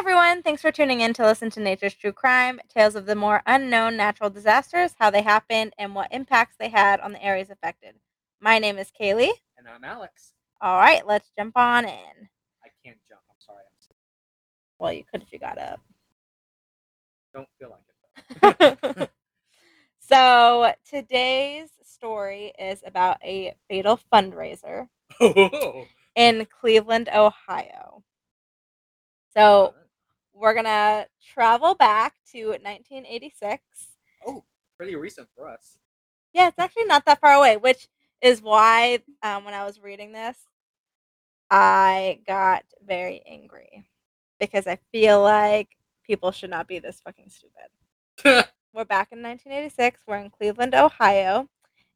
everyone. Thanks for tuning in to listen to Nature's True Crime, tales of the more unknown natural disasters, how they happened, and what impacts they had on the areas affected. My name is Kaylee. And I'm Alex. All right, let's jump on in. I can't jump. I'm sorry. I'm. Well, you could if you got up. Don't feel like it. so, today's story is about a fatal fundraiser though. Oh. in Cleveland, Ohio. So, we're going to travel back to 1986. oh, pretty recent for us. Yeah, it's actually not that far away, which is why um, when I was reading this, I got very angry because I feel like people should not be this fucking stupid. We're back in 1986. We're in Cleveland, Ohio,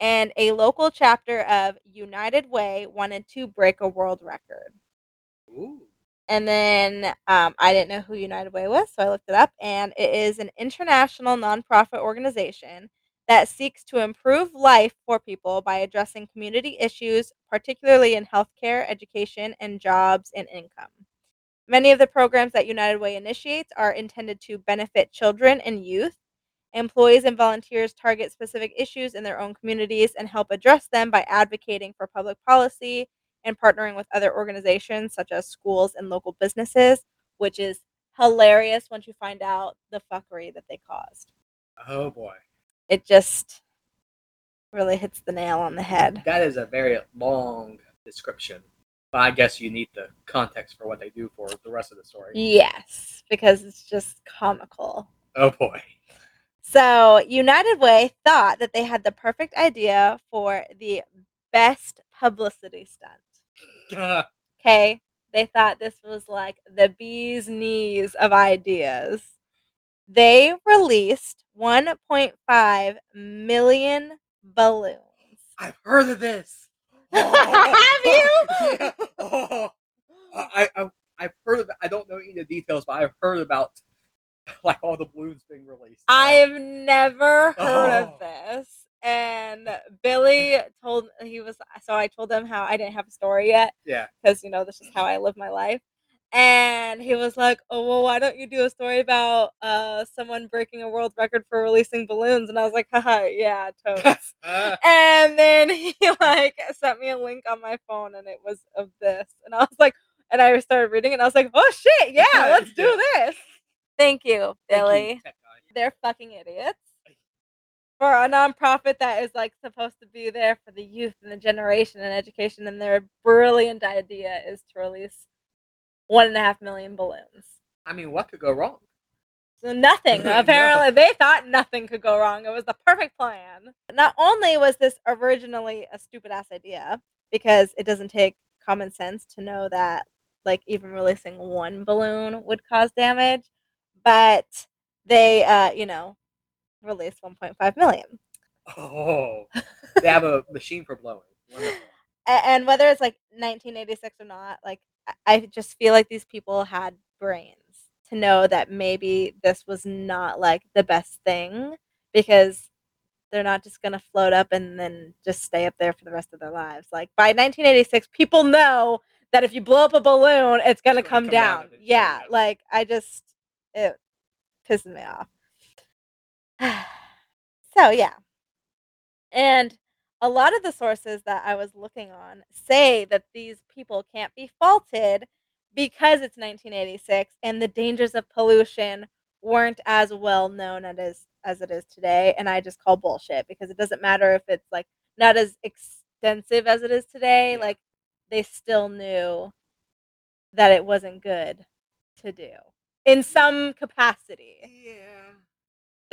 and a local chapter of United Way wanted to break a world record. Ooh. And then um, I didn't know who United Way was, so I looked it up, and it is an international nonprofit organization that seeks to improve life for people by addressing community issues, particularly in healthcare, education, and jobs and income. Many of the programs that United Way initiates are intended to benefit children and youth. Employees and volunteers target specific issues in their own communities and help address them by advocating for public policy and partnering with other organizations such as schools and local businesses, which is hilarious once you find out the fuckery that they caused. Oh boy. It just really hits the nail on the head. That is a very long description. But I guess you need the context for what they do for the rest of the story. Yes, because it's just comical. Oh boy. So, United Way thought that they had the perfect idea for the best publicity stunt. Okay. They thought this was like the bee's knees of ideas. They released 1.5 million balloons. I've heard of this. Oh. Have you? Yeah. Oh. I, I I've heard of I don't know any of the details, but I've heard about like all the balloons being released. I've never heard Oh. of this. And Billy told he was so I told him how I didn't have a story yet yeah. because you know this is how I live my life. And he was like, "Oh well, why don't you do a story about uh someone breaking a world record for releasing balloons?" And I was like, "Haha, yeah, totes." And then he like sent me a link on my phone, and it was of this, and I was like, and I started reading, it, and I was like, "Oh shit, yeah, let's do this." Thank you, thank you, Billy they're fucking idiots. For a nonprofit that is like supposed to be there for the youth and the generation and education, and their brilliant idea is to release one and a half million balloons. I mean, what could go wrong? So nothing. No. Apparently, they thought nothing could go wrong. It was the perfect plan. Not only was this originally a stupid ass idea because it doesn't take common sense to know that like even releasing one balloon would cause damage, but they uh, you know, released 1.5 million. Oh, they have a machine for blowing. Wonderful. And whether it's like 1986 or not, like I- just feel like these people had brains to know that maybe this was not like the best thing because they're not just gonna float up and then just stay up there for the rest of their lives. Like by 1986, people know that if you blow up a balloon, it's gonna come, come down down. Yeah, yeah. like I just it pisses me off. so yeah, and a lot of the sources that I was looking on say that these people can't be faulted because it's 1986 and the dangers of pollution weren't as well known as it is, as it is today. And I just call bullshit because it doesn't matter if it's like not as extensive as it is today. Yeah. Like they still knew that it wasn't good to do in some capacity Yeah.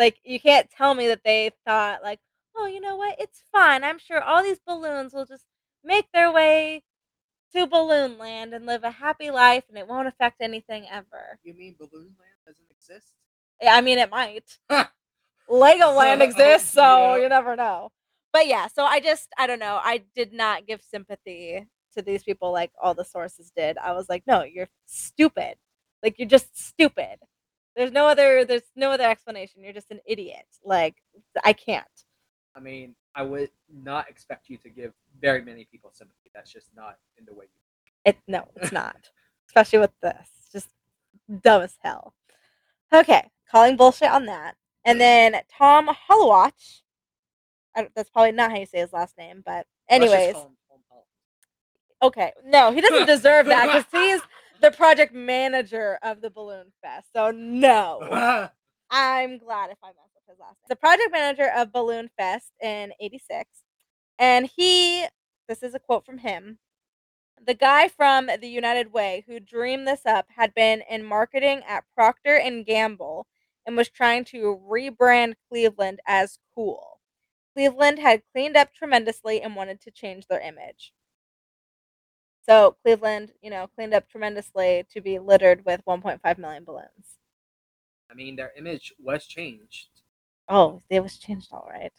Like you can't tell me that they thought like oh you know what? It's fine. I'm sure all these balloons will just make their way to balloon land and live a happy life and it won't affect anything ever. You mean Balloon Land doesn't exist? Yeah, i mean it might. Legoland exists so Yeah. you never know. But yeah so i just i don't know i did not give sympathy to these people like all the sources did. I was like no you're stupid. Like you're just stupid there's no other there's no other explanation you're just an idiot like i can't I mean, I would not expect you to give very many people sympathy. That's just not in the way you. It no, it's not. Especially with this. Just Dumb as hell. Okay, calling bullshit on that. And then Tom Hollowatch. That's probably not how you say his last name, but anyways. him Okay, no, he doesn't deserve that because he's the project manager of the Balloon Fest. So no, I'm glad if I mess up his last name. The project manager of Balloon Fest in '86, and he. This is a quote from him. The guy from the United Way who dreamed this up had been in marketing at Procter and Gamble and was trying to rebrand Cleveland as cool. Cleveland had cleaned up tremendously and wanted to change their image. So Cleveland, you know, cleaned up tremendously to be littered with 1.5 million balloons. I mean, their image was changed. Oh, it was changed all right.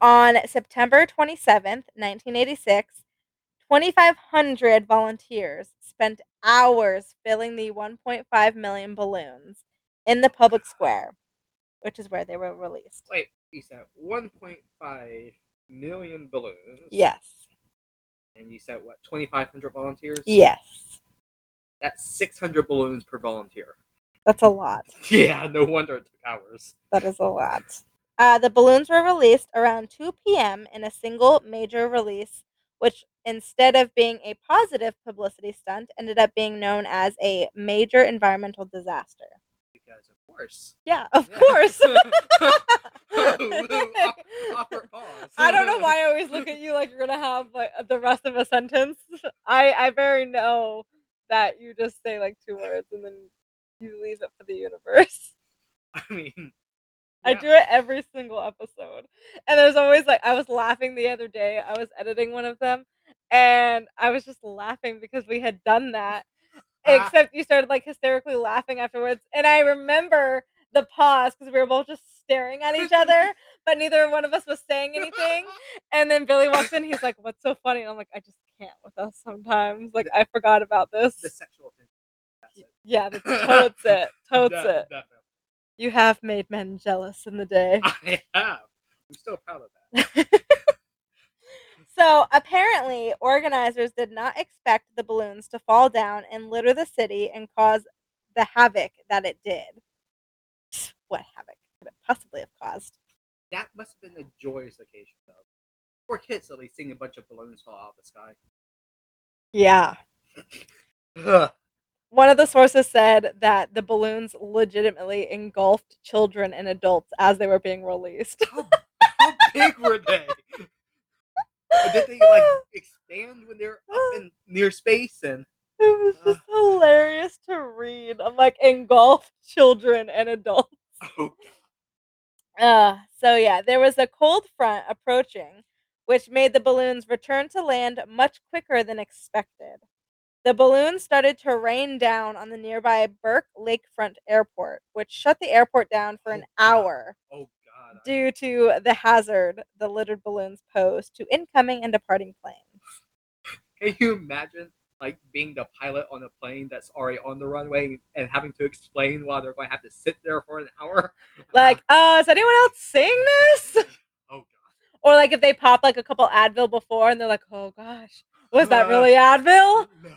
On September 27th, 1986, 2,500 volunteers spent hours filling the 1.5 million balloons in the public square, which is where they were released. Wait, you said 1.5 million balloons. Yes. And you said what? 2,500 volunteers. Yes. That's 600 balloons per volunteer. That's a lot. Yeah, no wonder it took hours. That is a lot. Uh, the balloons were released around 2 p.m. in a single major release, which instead of being a positive publicity stunt, ended up being known as a major environmental disaster. Course. Yeah, of Yeah. course. I don't know why I always look at you like you're gonna have like the rest of a sentence. I I very know that you just say like two words and then you leave it for the universe. I mean, I do it every single episode. And there's always like I was laughing the other day. I was editing one of them and I was just laughing because we had done that. Except you started like hysterically laughing afterwards. And I remember the pause because we were both just staring at each other, but neither one of us was saying anything. And then Billy walks in, he's like, What's so funny? And I'm like, I just can't with us sometimes. Like I forgot about this. the sexual thing. Yeah, that's totes it. Totes De- it. Definitely. You have made men jealous in the day. I have. I'm still proud of that. So apparently, organizers did not expect the balloons to fall down and litter the city and cause the havoc that it did. What havoc could it possibly have caused? That must have been a joyous occasion, though. Poor kids, at least seeing a bunch of balloons fall out of the sky. Yeah. One of the sources said that the balloons legitimately engulfed children and adults as they were being released. How, how big were they? Or did they like expand when they're up in near space and It was just hilarious to read. I'm like, engulfed children and adults. oh, Uh, so yeah, there was a cold front approaching, which made the balloons return to land much quicker than expected. The balloons started to rain down on the nearby Burke Lakefront Airport, which shut the airport down for an Oh, hour oh due to the hazard the littered balloons pose to incoming and departing planes. Can you imagine like being the pilot on a plane that's already on the runway and having to explain why they're going to have to sit there for an hour? Like, uh, is anyone else seeing this? oh god. Or like if they pop like a couple Advil before and they're like, oh gosh, was that Uh, really Advil? No.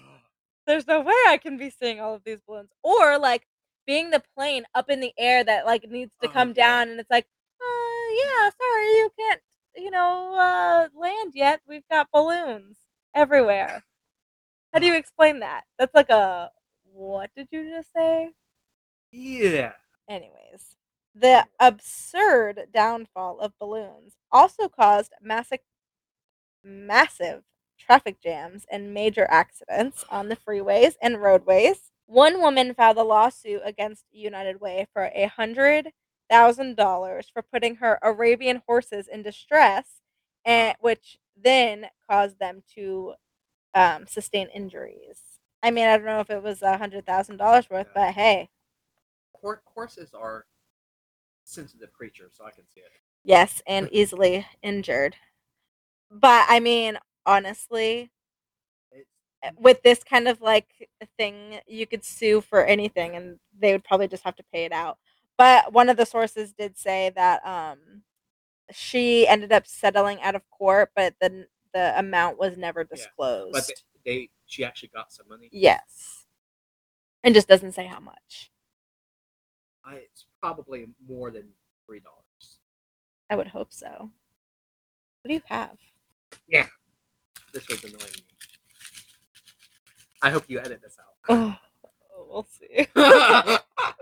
there's no way I can be seeing all of these balloons. Or like being the plane up in the air that like needs to Oh, come yeah. down and it's like, yeah, sorry, you can't, you know, uh land yet. We've got balloons everywhere. How do you explain that? That's like a what did you just say? Yeah. Anyways, the absurd downfall of balloons also caused massive massive traffic jams and major accidents on the freeways and roadways. One woman filed a lawsuit against United Way for a hundred thousand dollars for putting her Arabian horses in distress, and which then caused them to um, sustain injuries. I mean, I don't know if it was a hundred thousand dollars worth, Yeah. but hey, Hor- horses are sensitive creatures, so I can see it. yes, and easily injured. But I mean, honestly, It's, with this kind of like thing, you could sue for anything and they would probably just have to pay it out. But one of the sources did say that um she ended up settling out of court, but the the amount was never Yeah, disclosed. but they, they, she actually got some money. yes. And just doesn't say how much. I, it's probably more than three dollars. I would hope so. What do you have? Yeah, this was annoying me. I hope you edit this out. Oh, we'll see.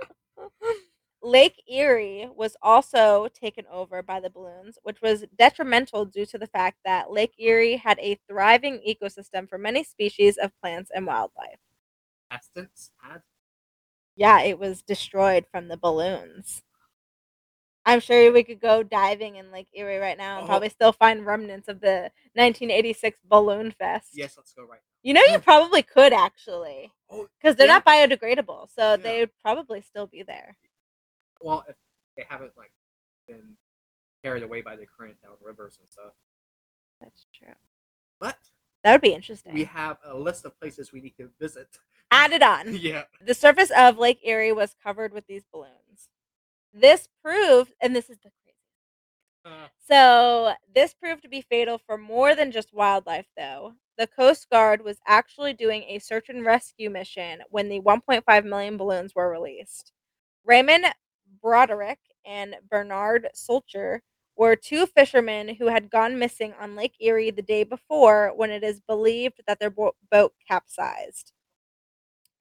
Lake Erie was also taken over by the balloons, which was detrimental due to the fact that Lake Erie had a thriving ecosystem for many species of plants and wildlife. Essence had Yeah, it was destroyed from the balloons. I'm sure we could go diving in Lake Erie right now and Oh. probably still find remnants of the 1986 Balloon Fest. yes. Let's go right. You know, you probably could actually, Oh, because they're Yeah. not biodegradable, so Yeah. they would probably still be there. Well, if they haven't like been carried away by the current down rivers and stuff. That's true. But That would be interesting. we have a list of places we need to visit. Added on. yeah. The surface of Lake Erie was covered with these balloons. This proved, and this is the crazy. Uh, So, this proved to be fatal for more than just wildlife, though. The Coast Guard was actually doing a search and rescue mission when the 1.5 million balloons were released. Raymond Broderick and Bernard Solcher were two fishermen who had gone missing on Lake Erie the day before when it is believed that their bo- boat capsized.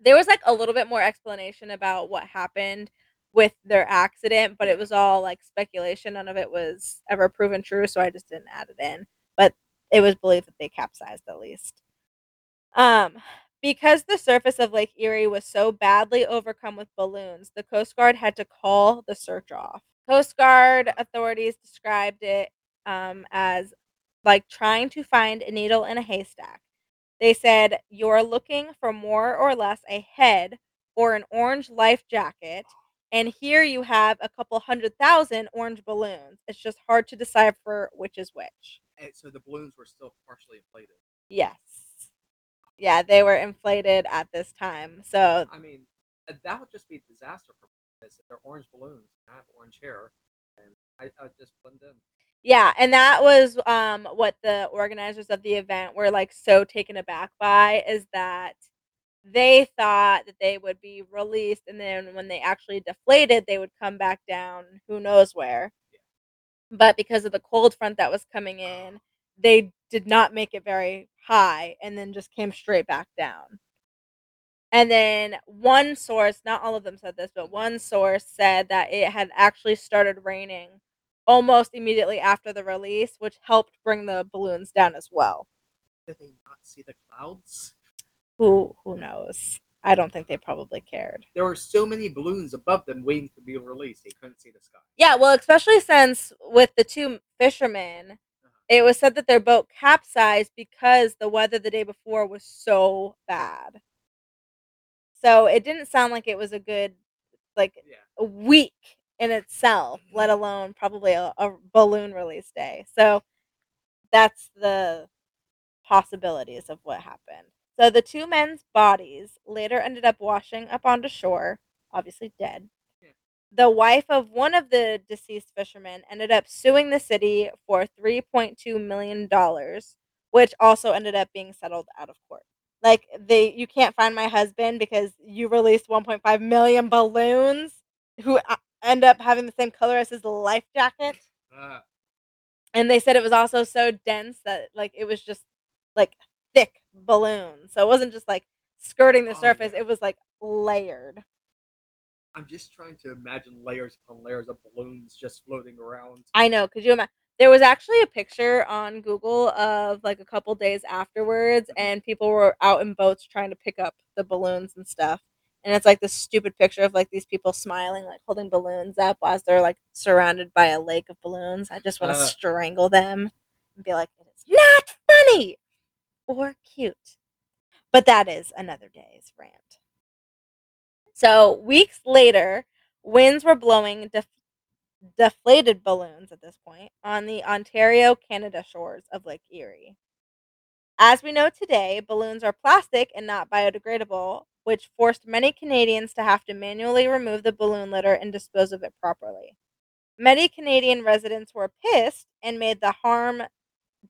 There was like a little bit more explanation about what happened with their accident, but it was all like speculation. None of it was ever proven true, so I just didn't add it in. But it was believed that they capsized at least. Um, because the surface of Lake Erie was so badly overcome with balloons, the Coast Guard had to call the search off. Coast Guard authorities described it um, as like trying to find a needle in a haystack. They said, You're looking for more or less a head or an orange life jacket, and here you have a couple hundred thousand orange balloons. It's just hard to decipher which is which. and so the balloons were still partially inflated. Yes. Yeah, they were inflated at this time. So, I mean, that would just be a disaster for this. If they're orange balloons, I have orange hair, and I, I just blend in. yeah, and that was um what the organizers of the event were like so taken aback by is that they thought that they would be released and then when they actually deflated, they would come back down who knows where. But because of the cold front that was coming in, they did not make it very high and then just came straight back down. And then one source, not all of them said this, but one source said that it had actually started raining almost immediately after the release, which helped bring the balloons down as well. Did they not see the clouds? Who who knows? I don't think they probably cared. There were so many balloons above them waiting to be released. They couldn't see the sky. Yeah, well, especially since with the two fishermen, it was said that their boat capsized because the weather the day before was so bad. So it didn't sound like it was a good, like, Yeah. a week in itself, mm-hmm. let alone probably a, a balloon release day. So that's the possibilities of what happened. So the two men's bodies later ended up washing up onto shore, obviously dead. The wife of one of the deceased fishermen ended up suing the city for $3.2 million, which also ended up being settled out of court. Like they you can't find my husband because you released 1.5 million balloons who uh, end up having the same color as his life jacket Uh, and they said it was also so dense that like it was just like thick balloons. so it wasn't just like skirting the Oh, surface yeah. it was like layered I'm just trying to imagine layers upon layers of balloons just floating around. i know could you imagine there was actually a picture on google of like a couple days afterwards and people were out in boats trying to pick up the balloons and stuff and it's like this stupid picture of like these people smiling like holding balloons up as they're like surrounded by a lake of balloons i just want to Uh. strangle them and be like it's not funny or cute but that is another day's rant so weeks later winds were blowing def- deflated balloons at this point on the ontario canada shores of lake erie as we know today, balloons are plastic and not biodegradable, which forced many Canadians to have to manually remove the balloon litter and dispose of it properly. Many Canadian residents were pissed and made the harm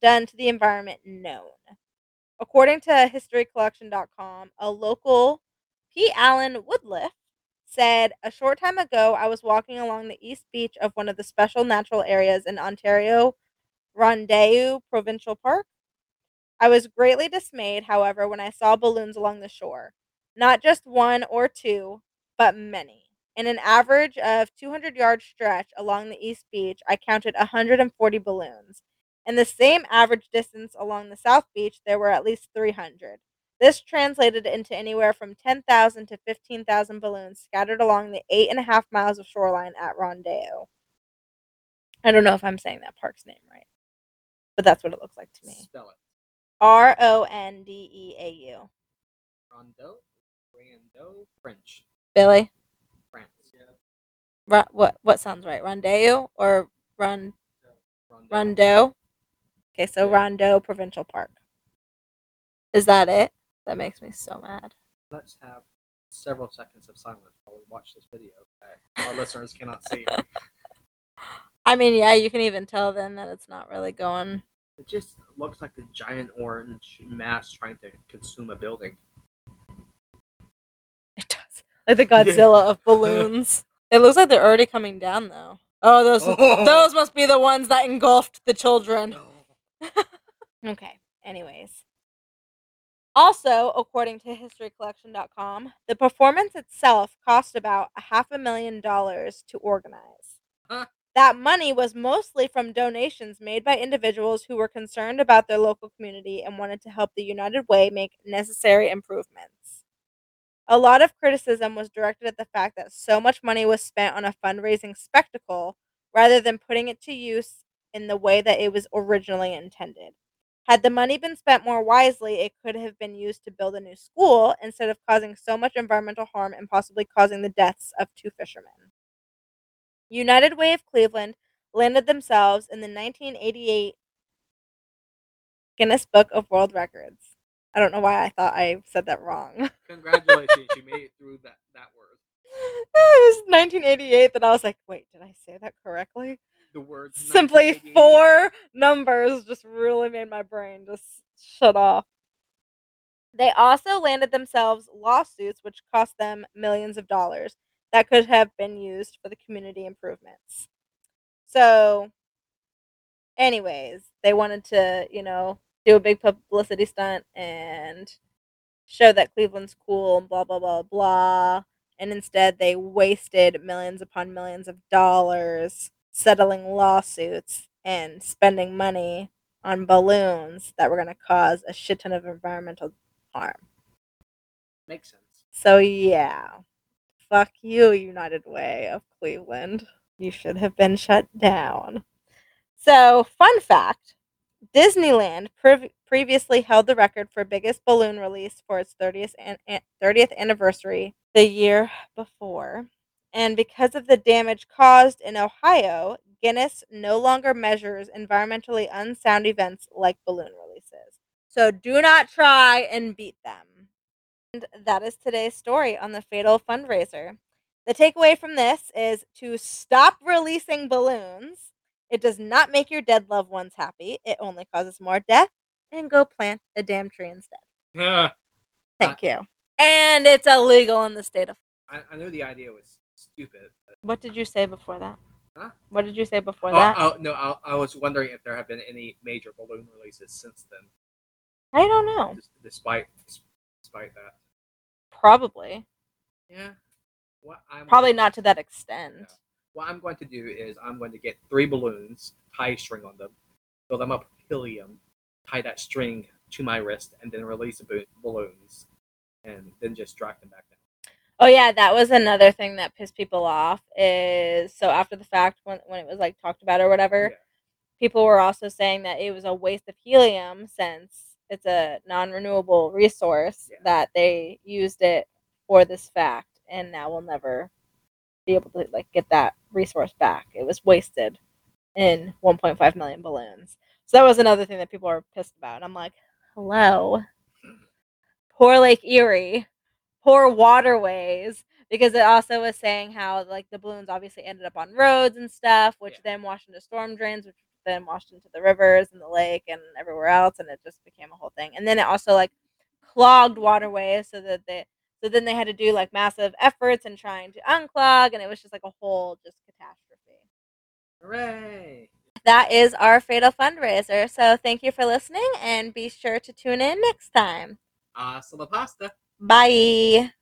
done to the environment known. According to historycollection.com, a local P. Allen Woodliffe said, A short time ago, I was walking along the east beach of one of the special natural areas in Ontario, Rondeau Provincial Park. I was greatly dismayed, however, when I saw balloons along the shore. Not just one or two, but many. In an average of 200 yard stretch along the east beach, I counted 140 balloons. In the same average distance along the south beach, there were at least 300. This translated into anywhere from 10,000 to 15,000 balloons scattered along the eight and a half miles of shoreline at Rondeau. I don't know if I'm saying that park's name right, but that's what it looks like to me. Spell it. R O N D E A U. Rondo, Rando, French, Billy, France. Ro- what what sounds right? Rondeau or Ron Rondo. Rondo? Okay, so Yeah. Rondo Provincial Park. Is that it? That makes me so mad. Let's have several seconds of silence while we watch this video that our listeners cannot see. I mean, yeah, you can even tell then that it's not really going. It just looks like a giant orange mass trying to consume a building. It does. Like the Godzilla of balloons. It looks like they're already coming down though. Oh, those Oh. those must be the ones that engulfed the children. Okay. Anyways. Also, according to historycollection.com, the performance itself cost about a half a million dollars to organize. Huh. That money was mostly from donations made by individuals who were concerned about their local community and wanted to help the United Way make necessary improvements. A lot of criticism was directed at the fact that so much money was spent on a fundraising spectacle rather than putting it to use in the way that it was originally intended. Had the money been spent more wisely, it could have been used to build a new school instead of causing so much environmental harm and possibly causing the deaths of two fishermen. United Way of Cleveland landed themselves in the 1988 Guinness Book of World Records. I don't know why I thought I said that wrong. Congratulations, you made it through that, that word. it was 1988 that I was like, wait, did I say that correctly? The words Simply four numbers just really made my brain just shut off. They also landed themselves lawsuits which cost them millions of dollars that could have been used for the community improvements. So, anyways, they wanted to, you know, do a big publicity stunt and show that Cleveland's cool and blah, blah, blah, blah. And instead, they wasted millions upon millions of dollars settling lawsuits and spending money on balloons that were going to cause a shit ton of environmental harm. Makes sense. So, yeah. Fuck you, United Way of Cleveland. You should have been shut down. So, fun fact Disneyland prev- previously held the record for biggest balloon release for its 30th, an- an- 30th anniversary the year before. And because of the damage caused in Ohio, Guinness no longer measures environmentally unsound events like balloon releases. So do not try and beat them. And that is today's story on the Fatal Fundraiser. The takeaway from this is to stop releasing balloons. It does not make your dead loved ones happy, it only causes more death. And go plant a damn tree instead. Ah, Thank you. And it's illegal in the state of. I, I knew the idea was stupid. What did you say before that? Huh? What did you say before Oh, that? oh, no, I, I was wondering if there have been any major balloon releases since then, I don't know. des- despite despite that. Probably. Yeah. What I'm Probably not to that extent. Yeah. What I'm going to do is I'm going to get three balloons, tie string on them, fill them up with helium, tie that string to my wrist, and then release the balloons, and then just drag them back. Oh yeah, that was another thing that pissed people off. Is so after the fact when when it was like talked about or whatever, Yeah. people were also saying that it was a waste of helium since it's a non-renewable resource Yeah. that they used it for this fact, and now we'll never be able to like get that resource back. It was wasted in 1.5 million balloons. So that was another thing that people are pissed about. And I'm like, hello, poor Lake Erie, poor waterways, because it also was saying how like the balloons obviously ended up on roads and stuff, which Yeah. then washed into storm drains, which then washed into the rivers and the lake and everywhere else, and it just became a whole thing. And then it also like clogged waterways so that they So then they had to do like massive efforts and trying to unclog, and it was just like a whole just catastrophe. Hooray! That is our fatal fundraiser. So thank you for listening, and be sure to tune in next time. Hasta la pasta. Bye.